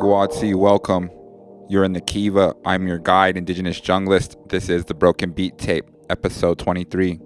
Guatsi, welcome. You're in the Kiva. I'm your guide, Indigenous Junglist. This is the Broken Beat Tape, episode 23.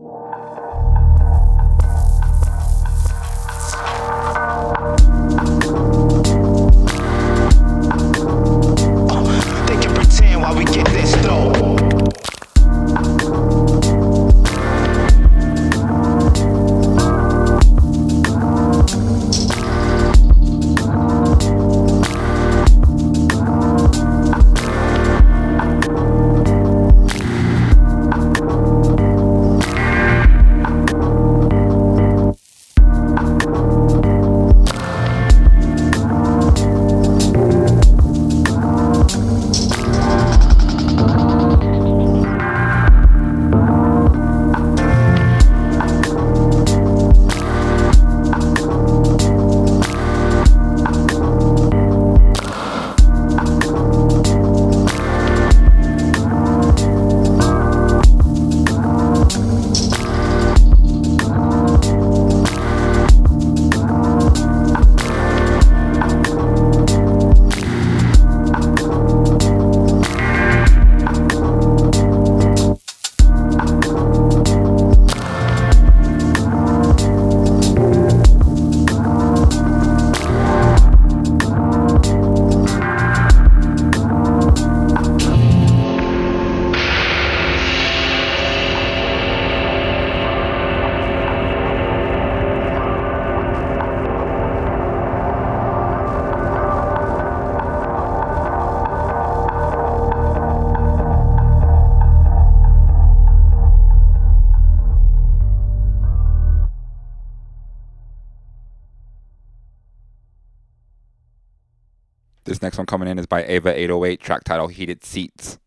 This next one coming in is by EVA808, track title Heated Seats.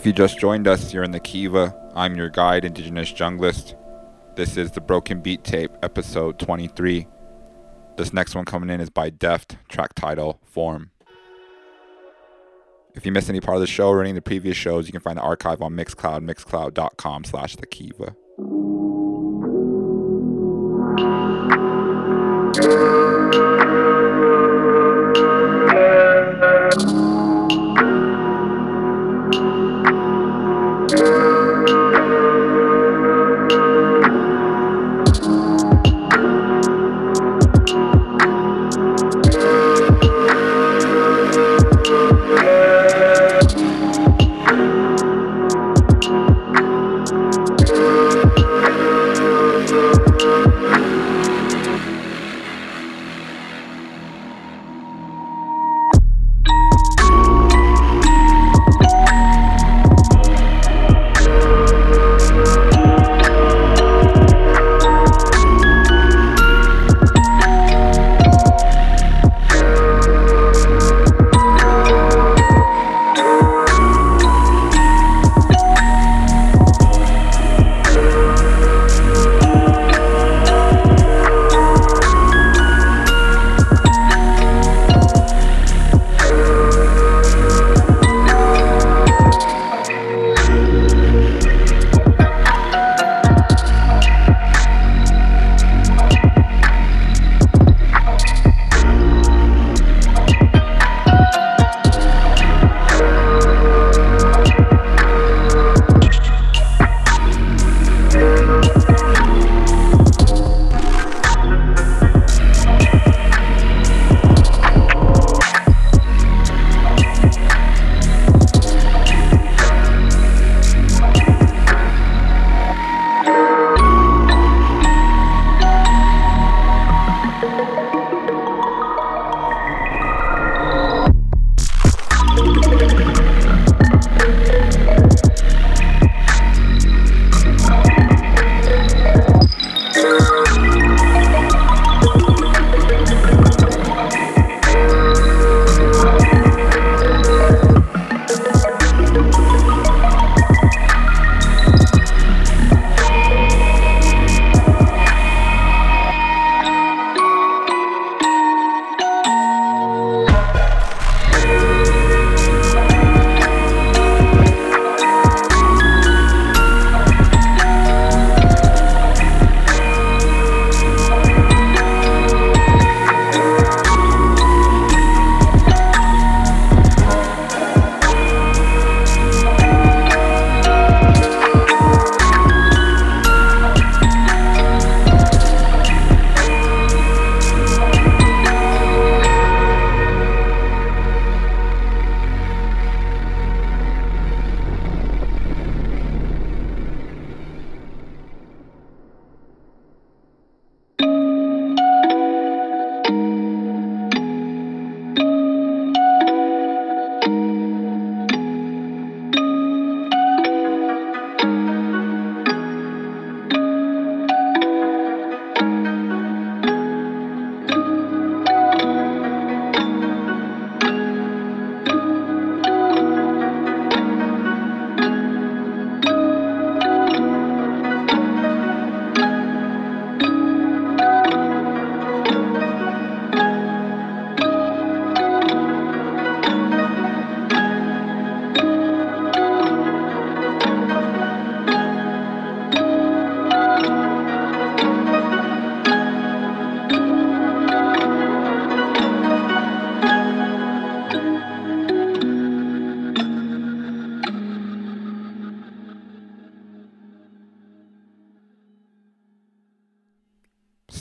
If you just joined us, you're in the Kiva. I'm your guide, Indigenous Junglist. This is the Broken Beat Tape, episode 23. This next one coming in is by Deft, track title Form. If you missed any part of the show or any of the previous shows, you can find the archive on Mixcloud, mixcloud.com slash the Kiva.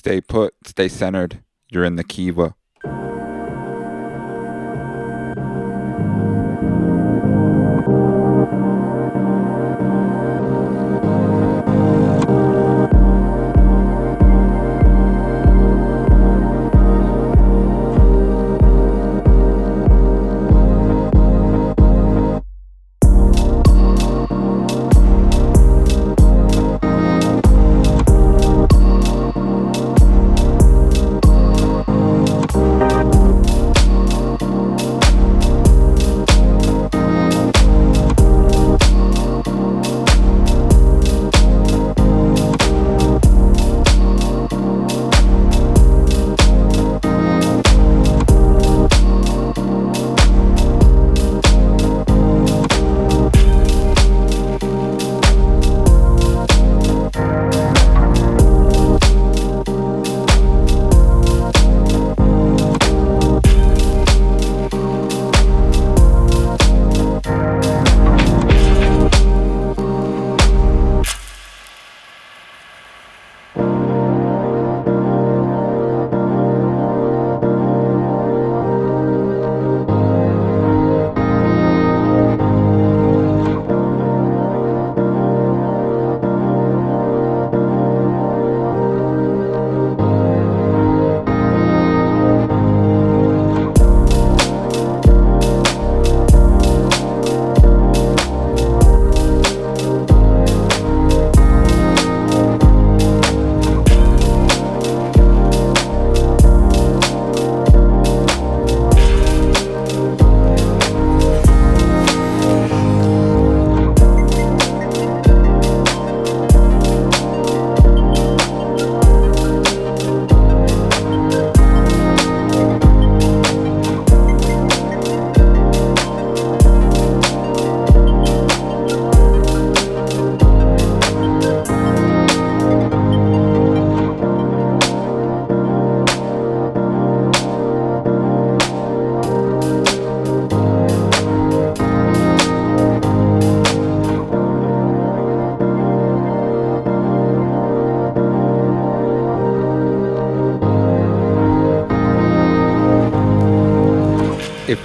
Stay put, stay centered. You're in the Kiva.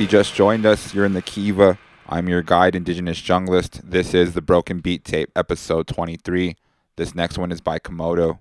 You just joined us, you're in the Kiva. I'm your guide, Indigenous Junglist. This is the Broken Beat Tape, episode 23. This next one is by Commodo.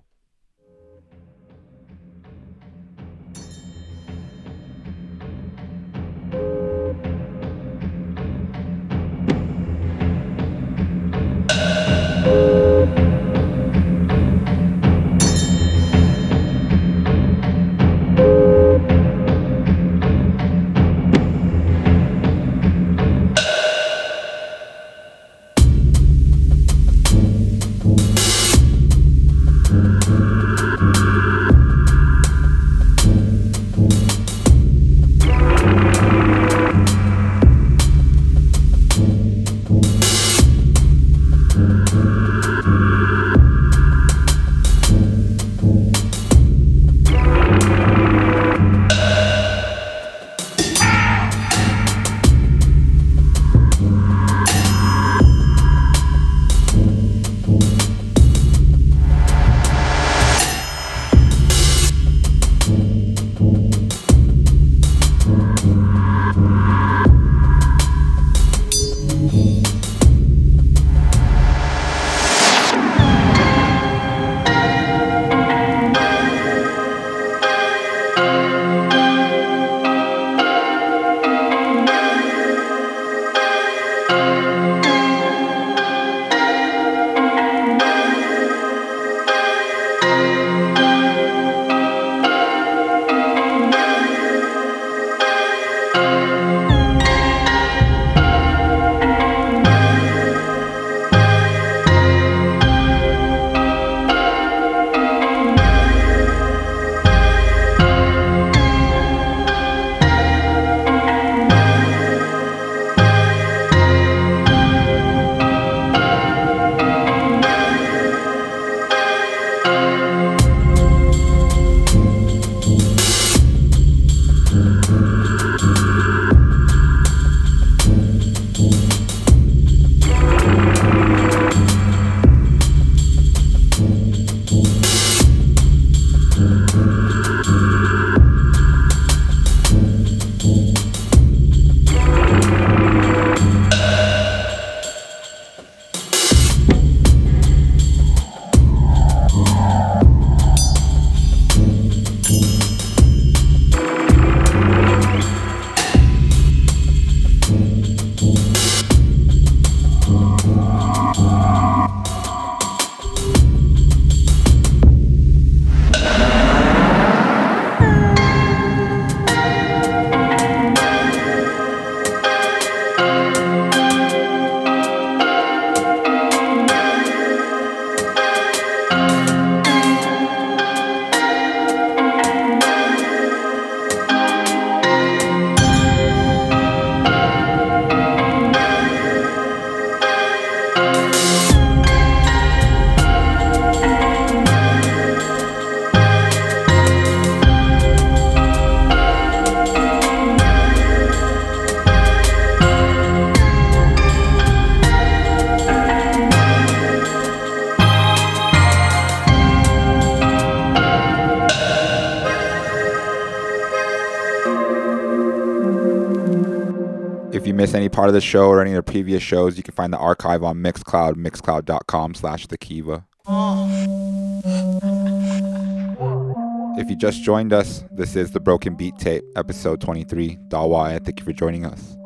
Part of the show or any of the previous shows, you can find the archive on Mixcloud, mixcloud.com slash the Kiva. If you just joined us, this is the Broken Beat Tape, episode 23. Dawa, thank you for joining us.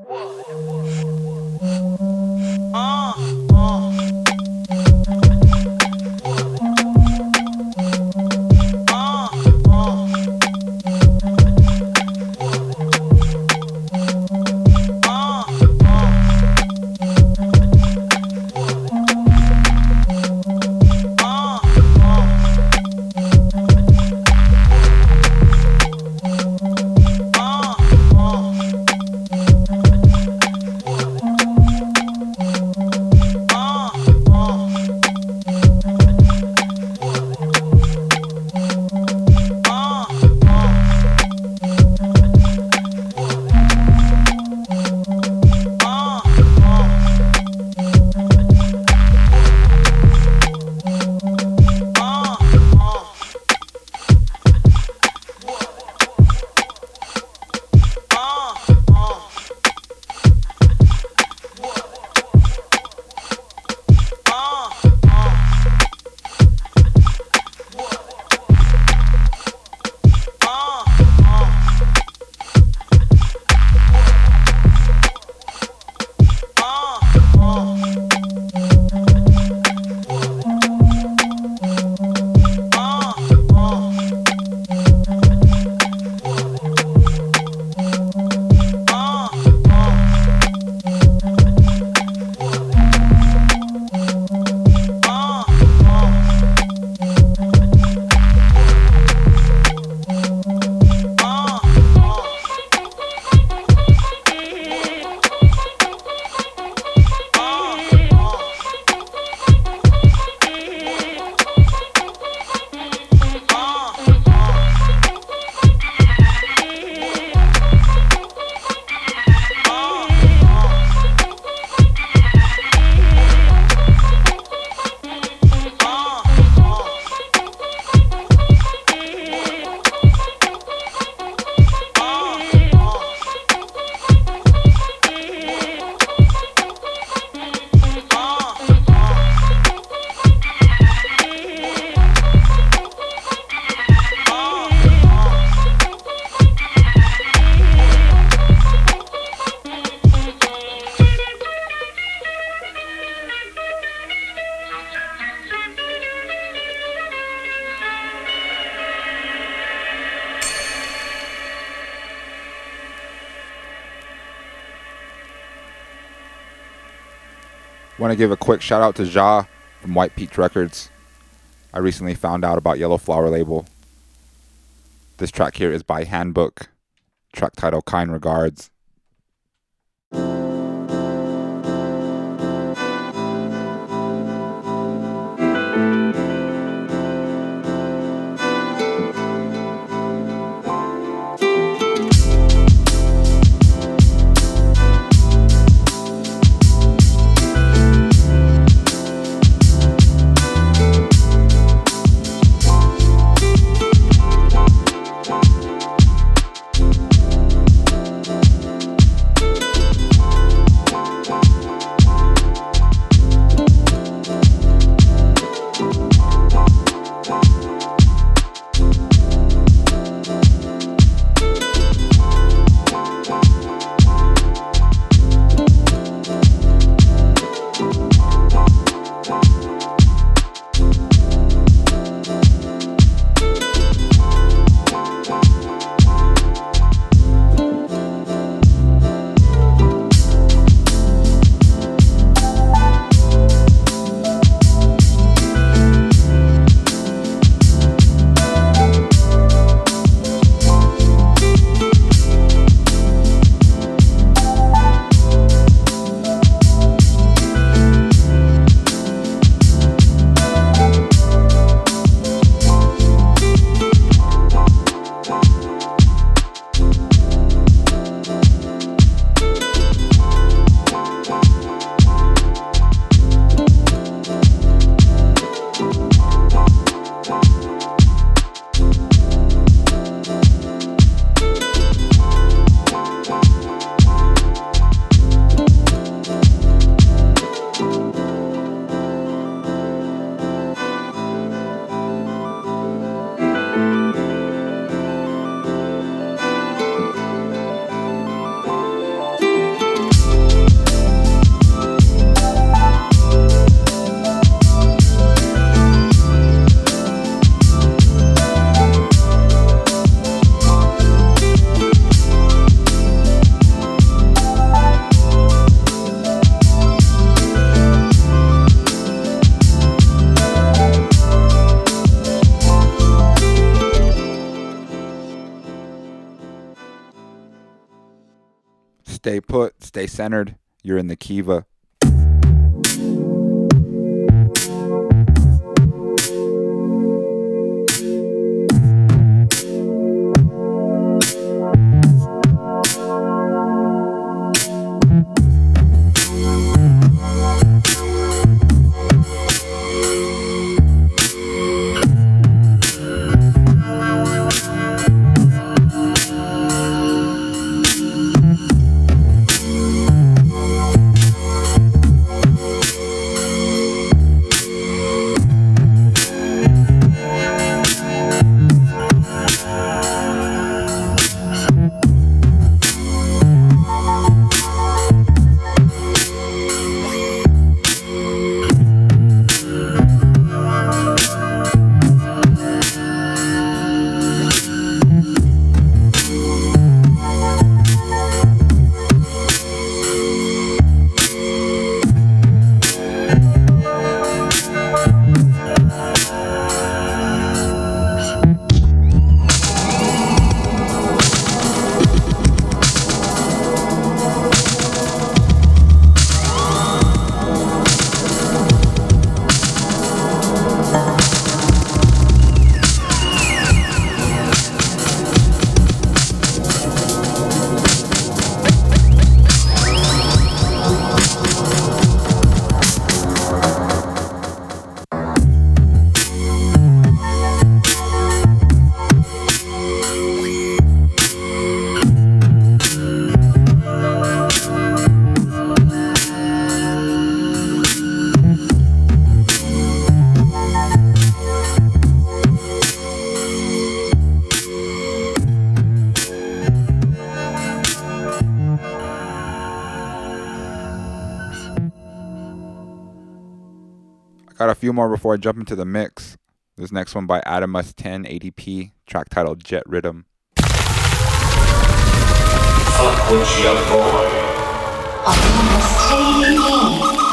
Want to give a quick shout out to Ja from White Peach Records. I recently found out about Yellow Flower label. This track here is by Handbook. Track title Kind Regards. Stay centered. You're in the Kiva. few more before I jump into the mix. This next one by ADAMAS 1080p, track titled Jet Riddim. Fuck with your boy. ADAMAS 10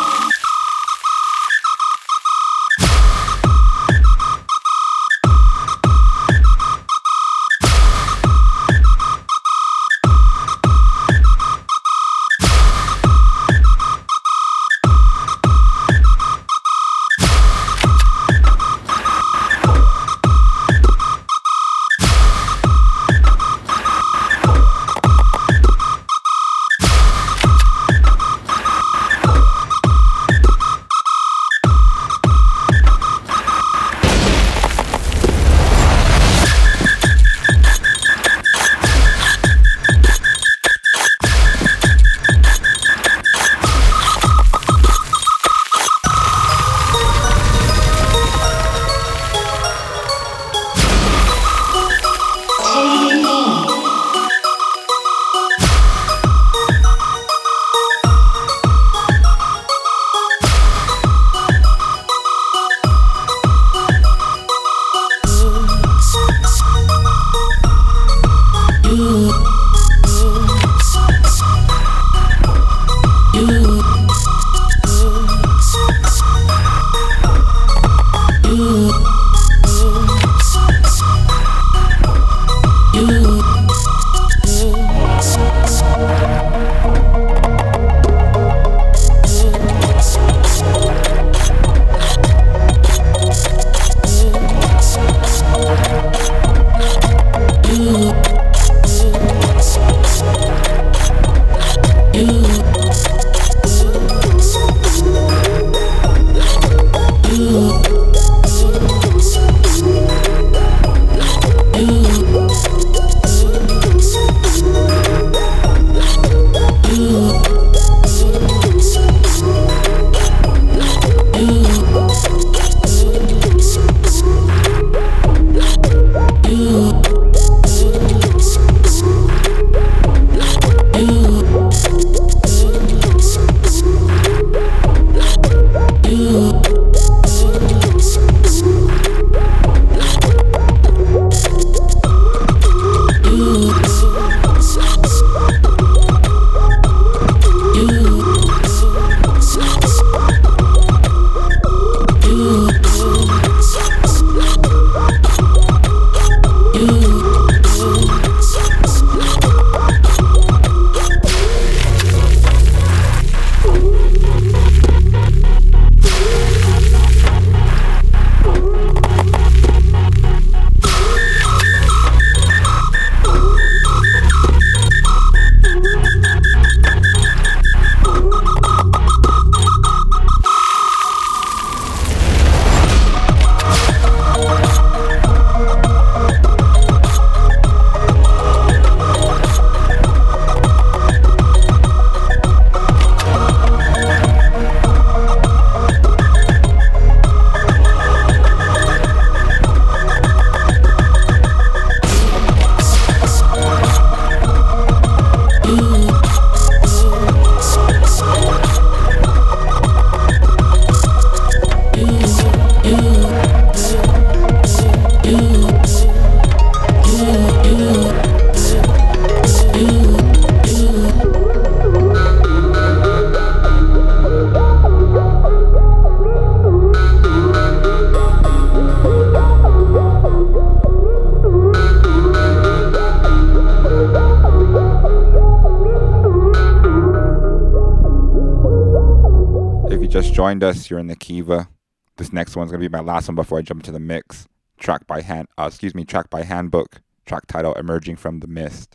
You're in the Kiva. This next one's gonna be my last one before I jump into the mix. Track by hand, uh, excuse me, track by handbook. Track title: Emerging from the Mist.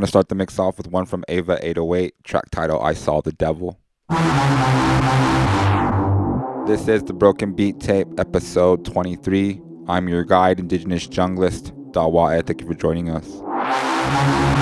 Gonna start the mix off with one from EVA808, track title I Saw the Devil. This is the Broken Beat Tape, episode 23. I'm your guide, Indigenous Junglist, Dawa. Thank you for joining us.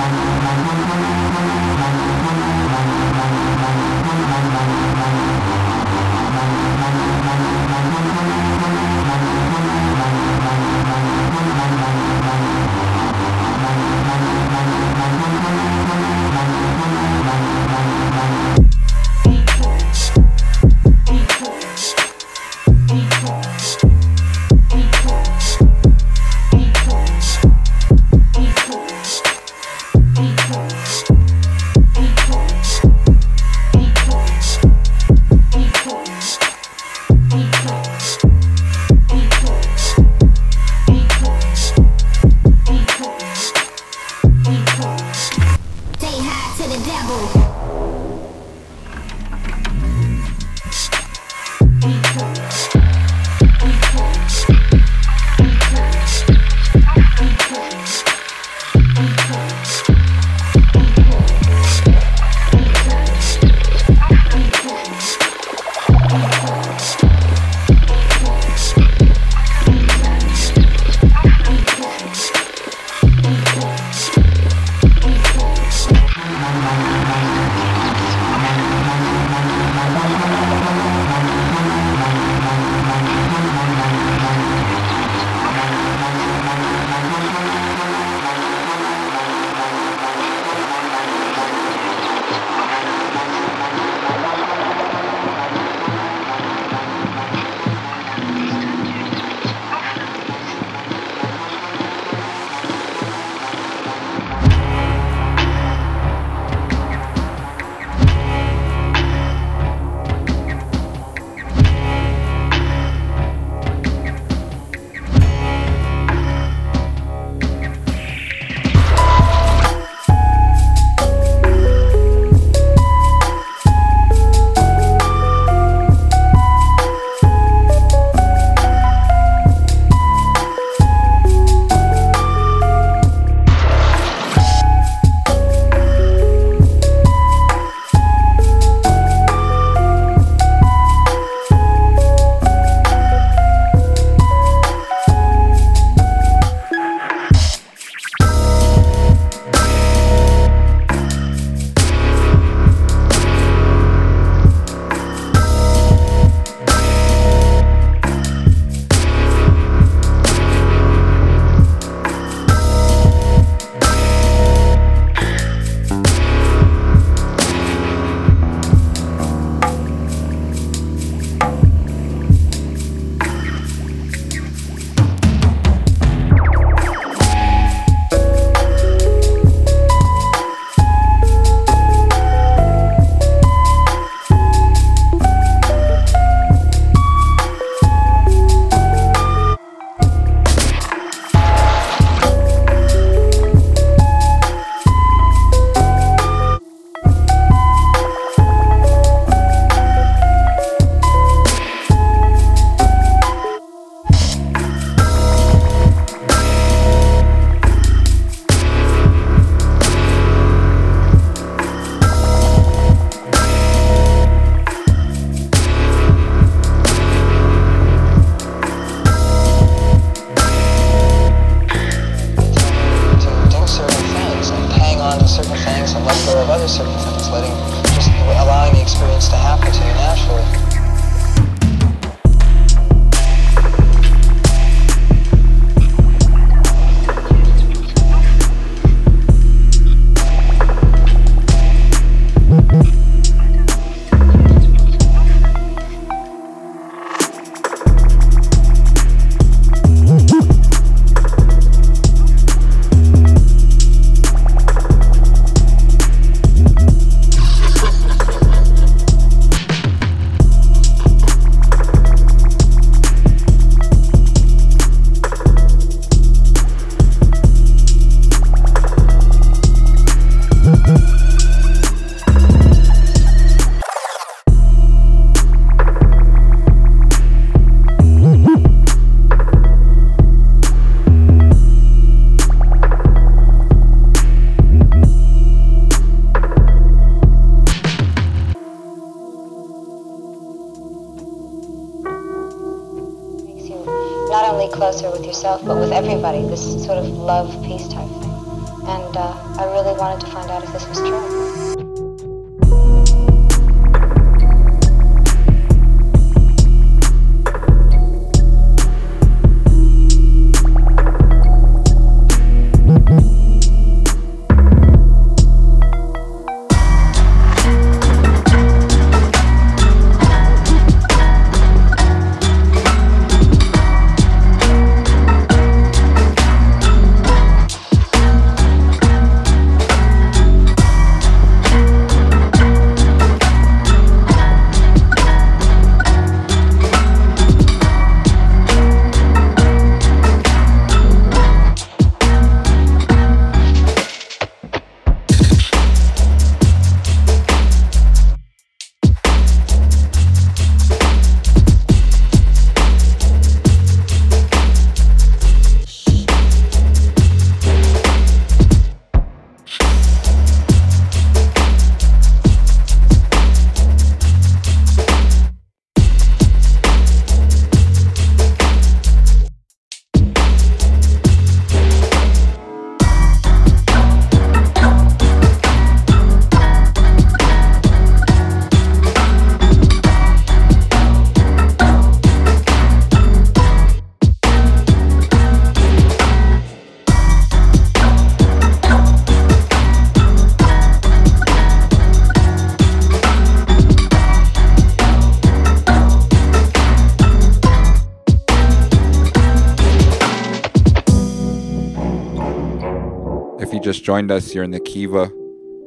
Joined us, you're in the Kiva.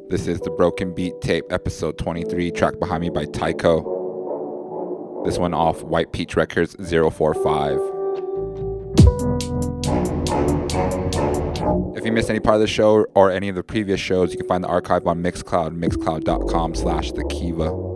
This is the Broken Beat Tape, episode 23, track behind me by Taiko. This one off White Peach Records 045. If you missed any part of the show or any of the previous shows, you can find the archive on Mixcloud, mixcloud.com slash the Kiva.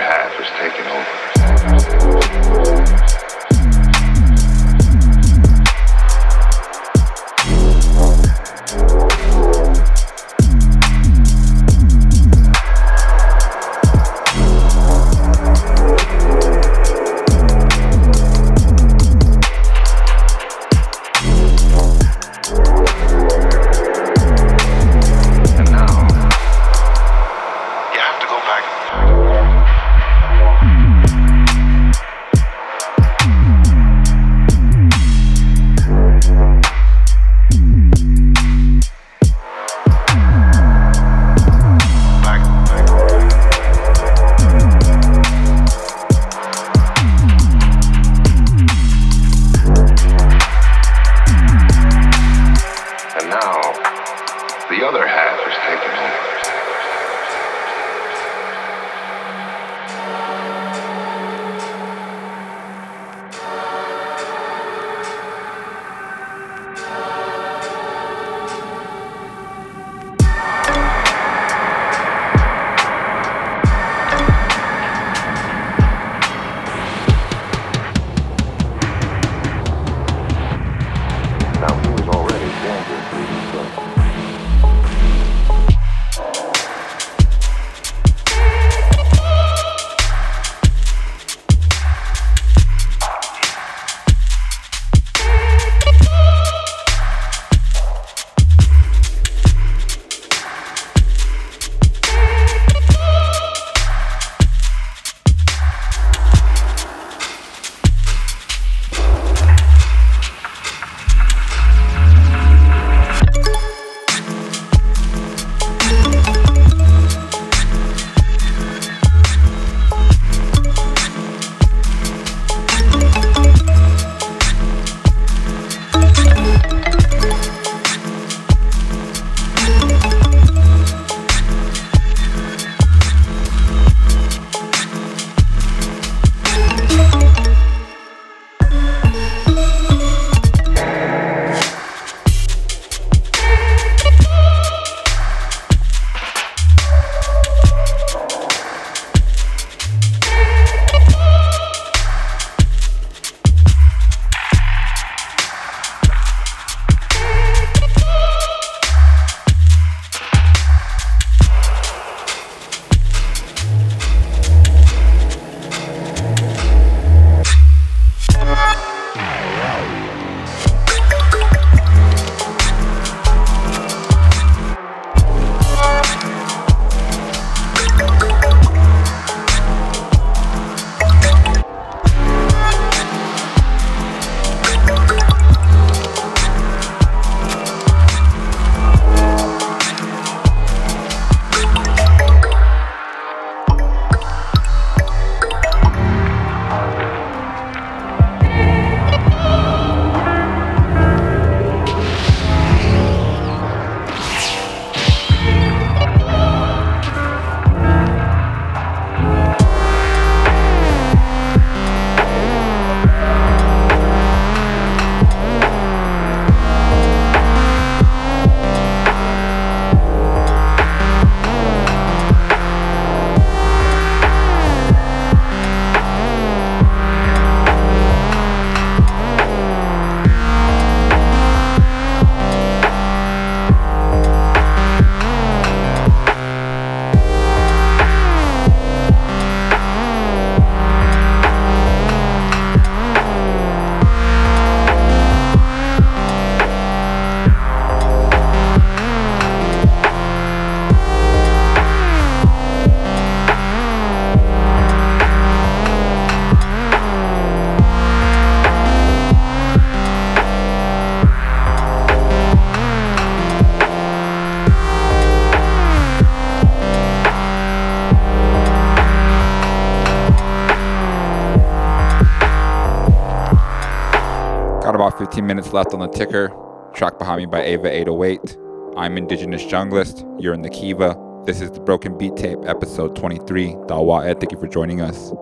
half is taking over. Minutes left on the ticker. Track behind me by EVA808. I'm Indigenous Junglist. You're in the Kiva. This is the Broken Beat Tape, episode 23. Dawa Ed, thank you for joining us.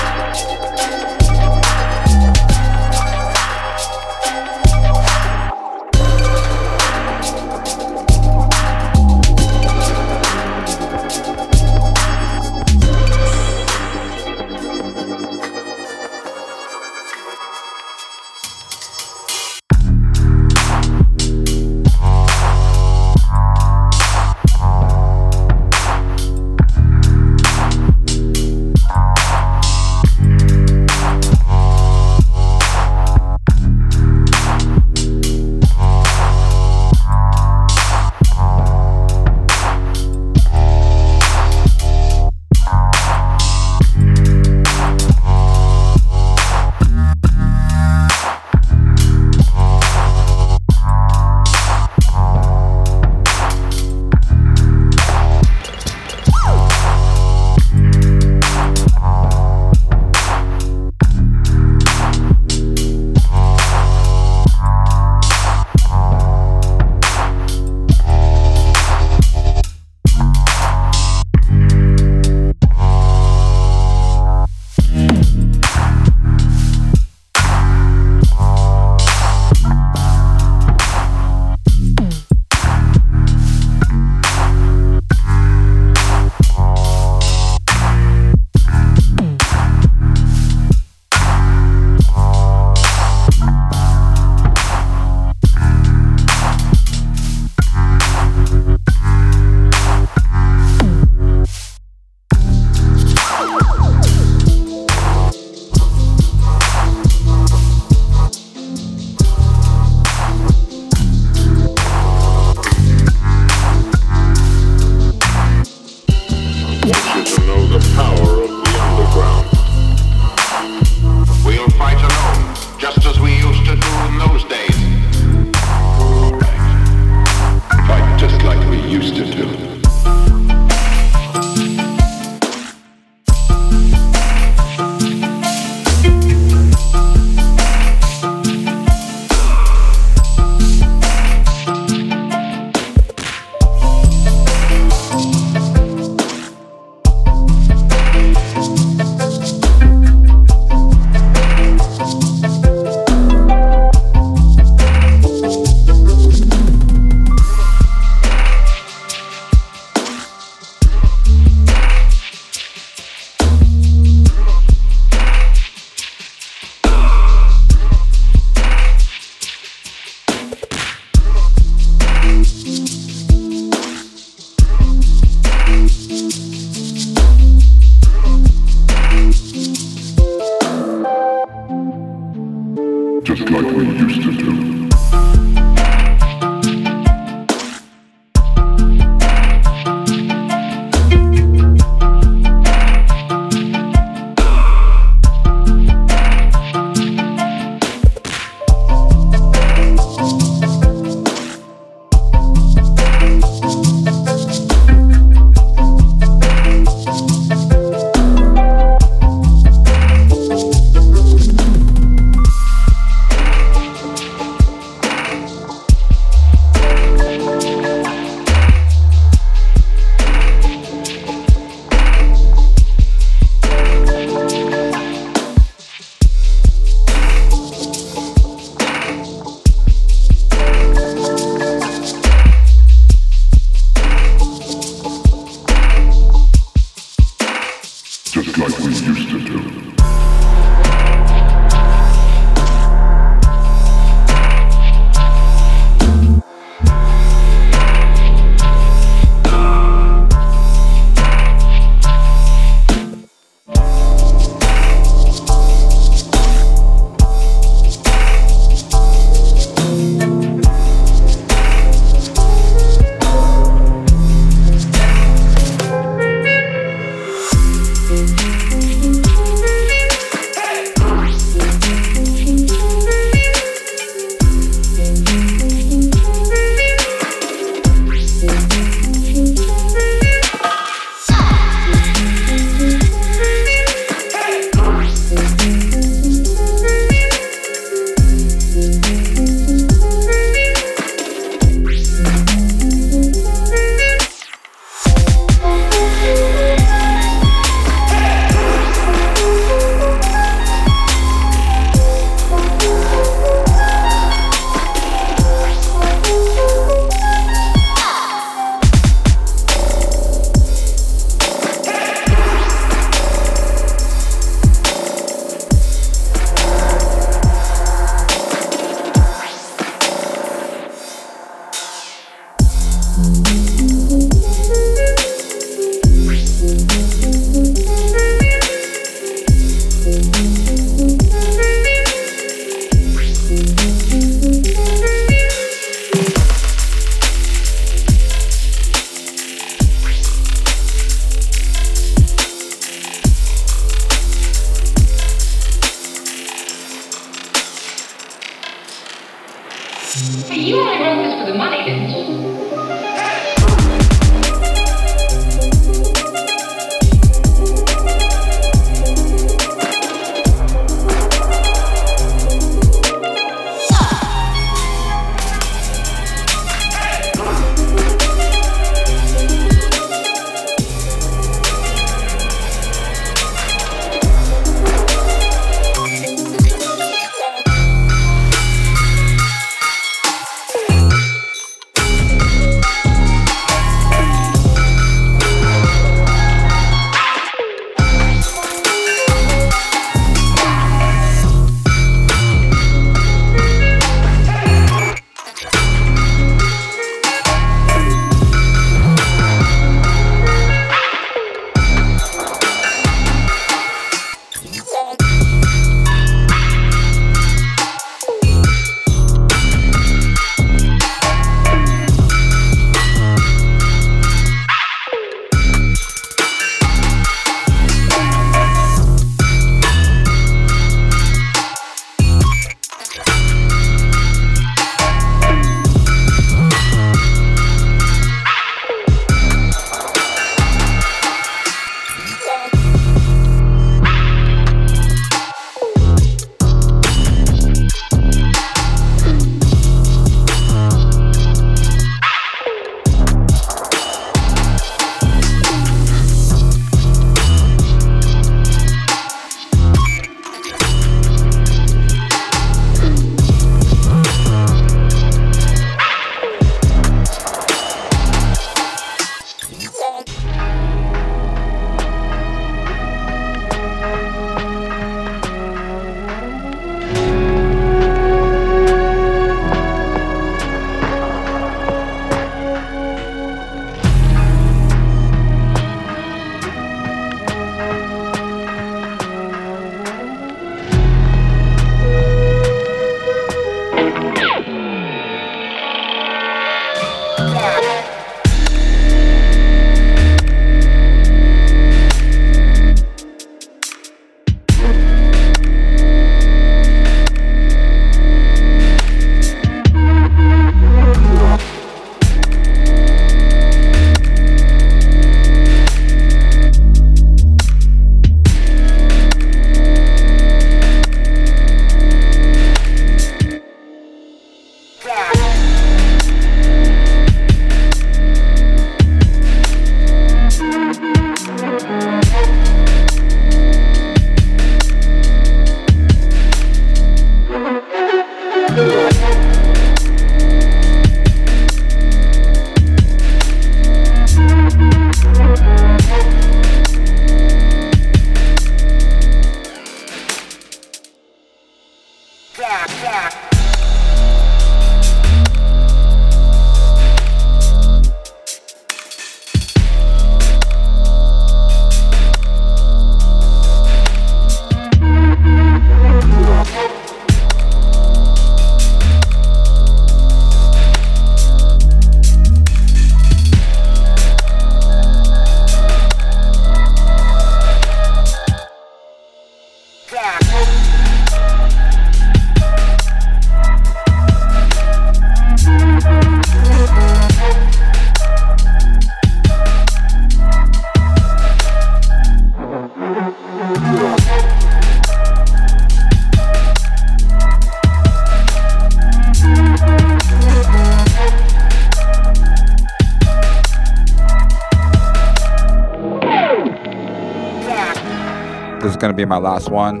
To be my last one.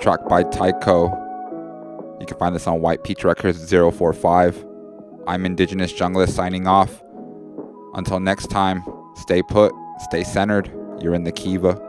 Track by Taiko. You can find this on White Peach Records 045. I'm Indigenous Junglist signing off. Until next time, stay put, stay centered. You're in the Kiva.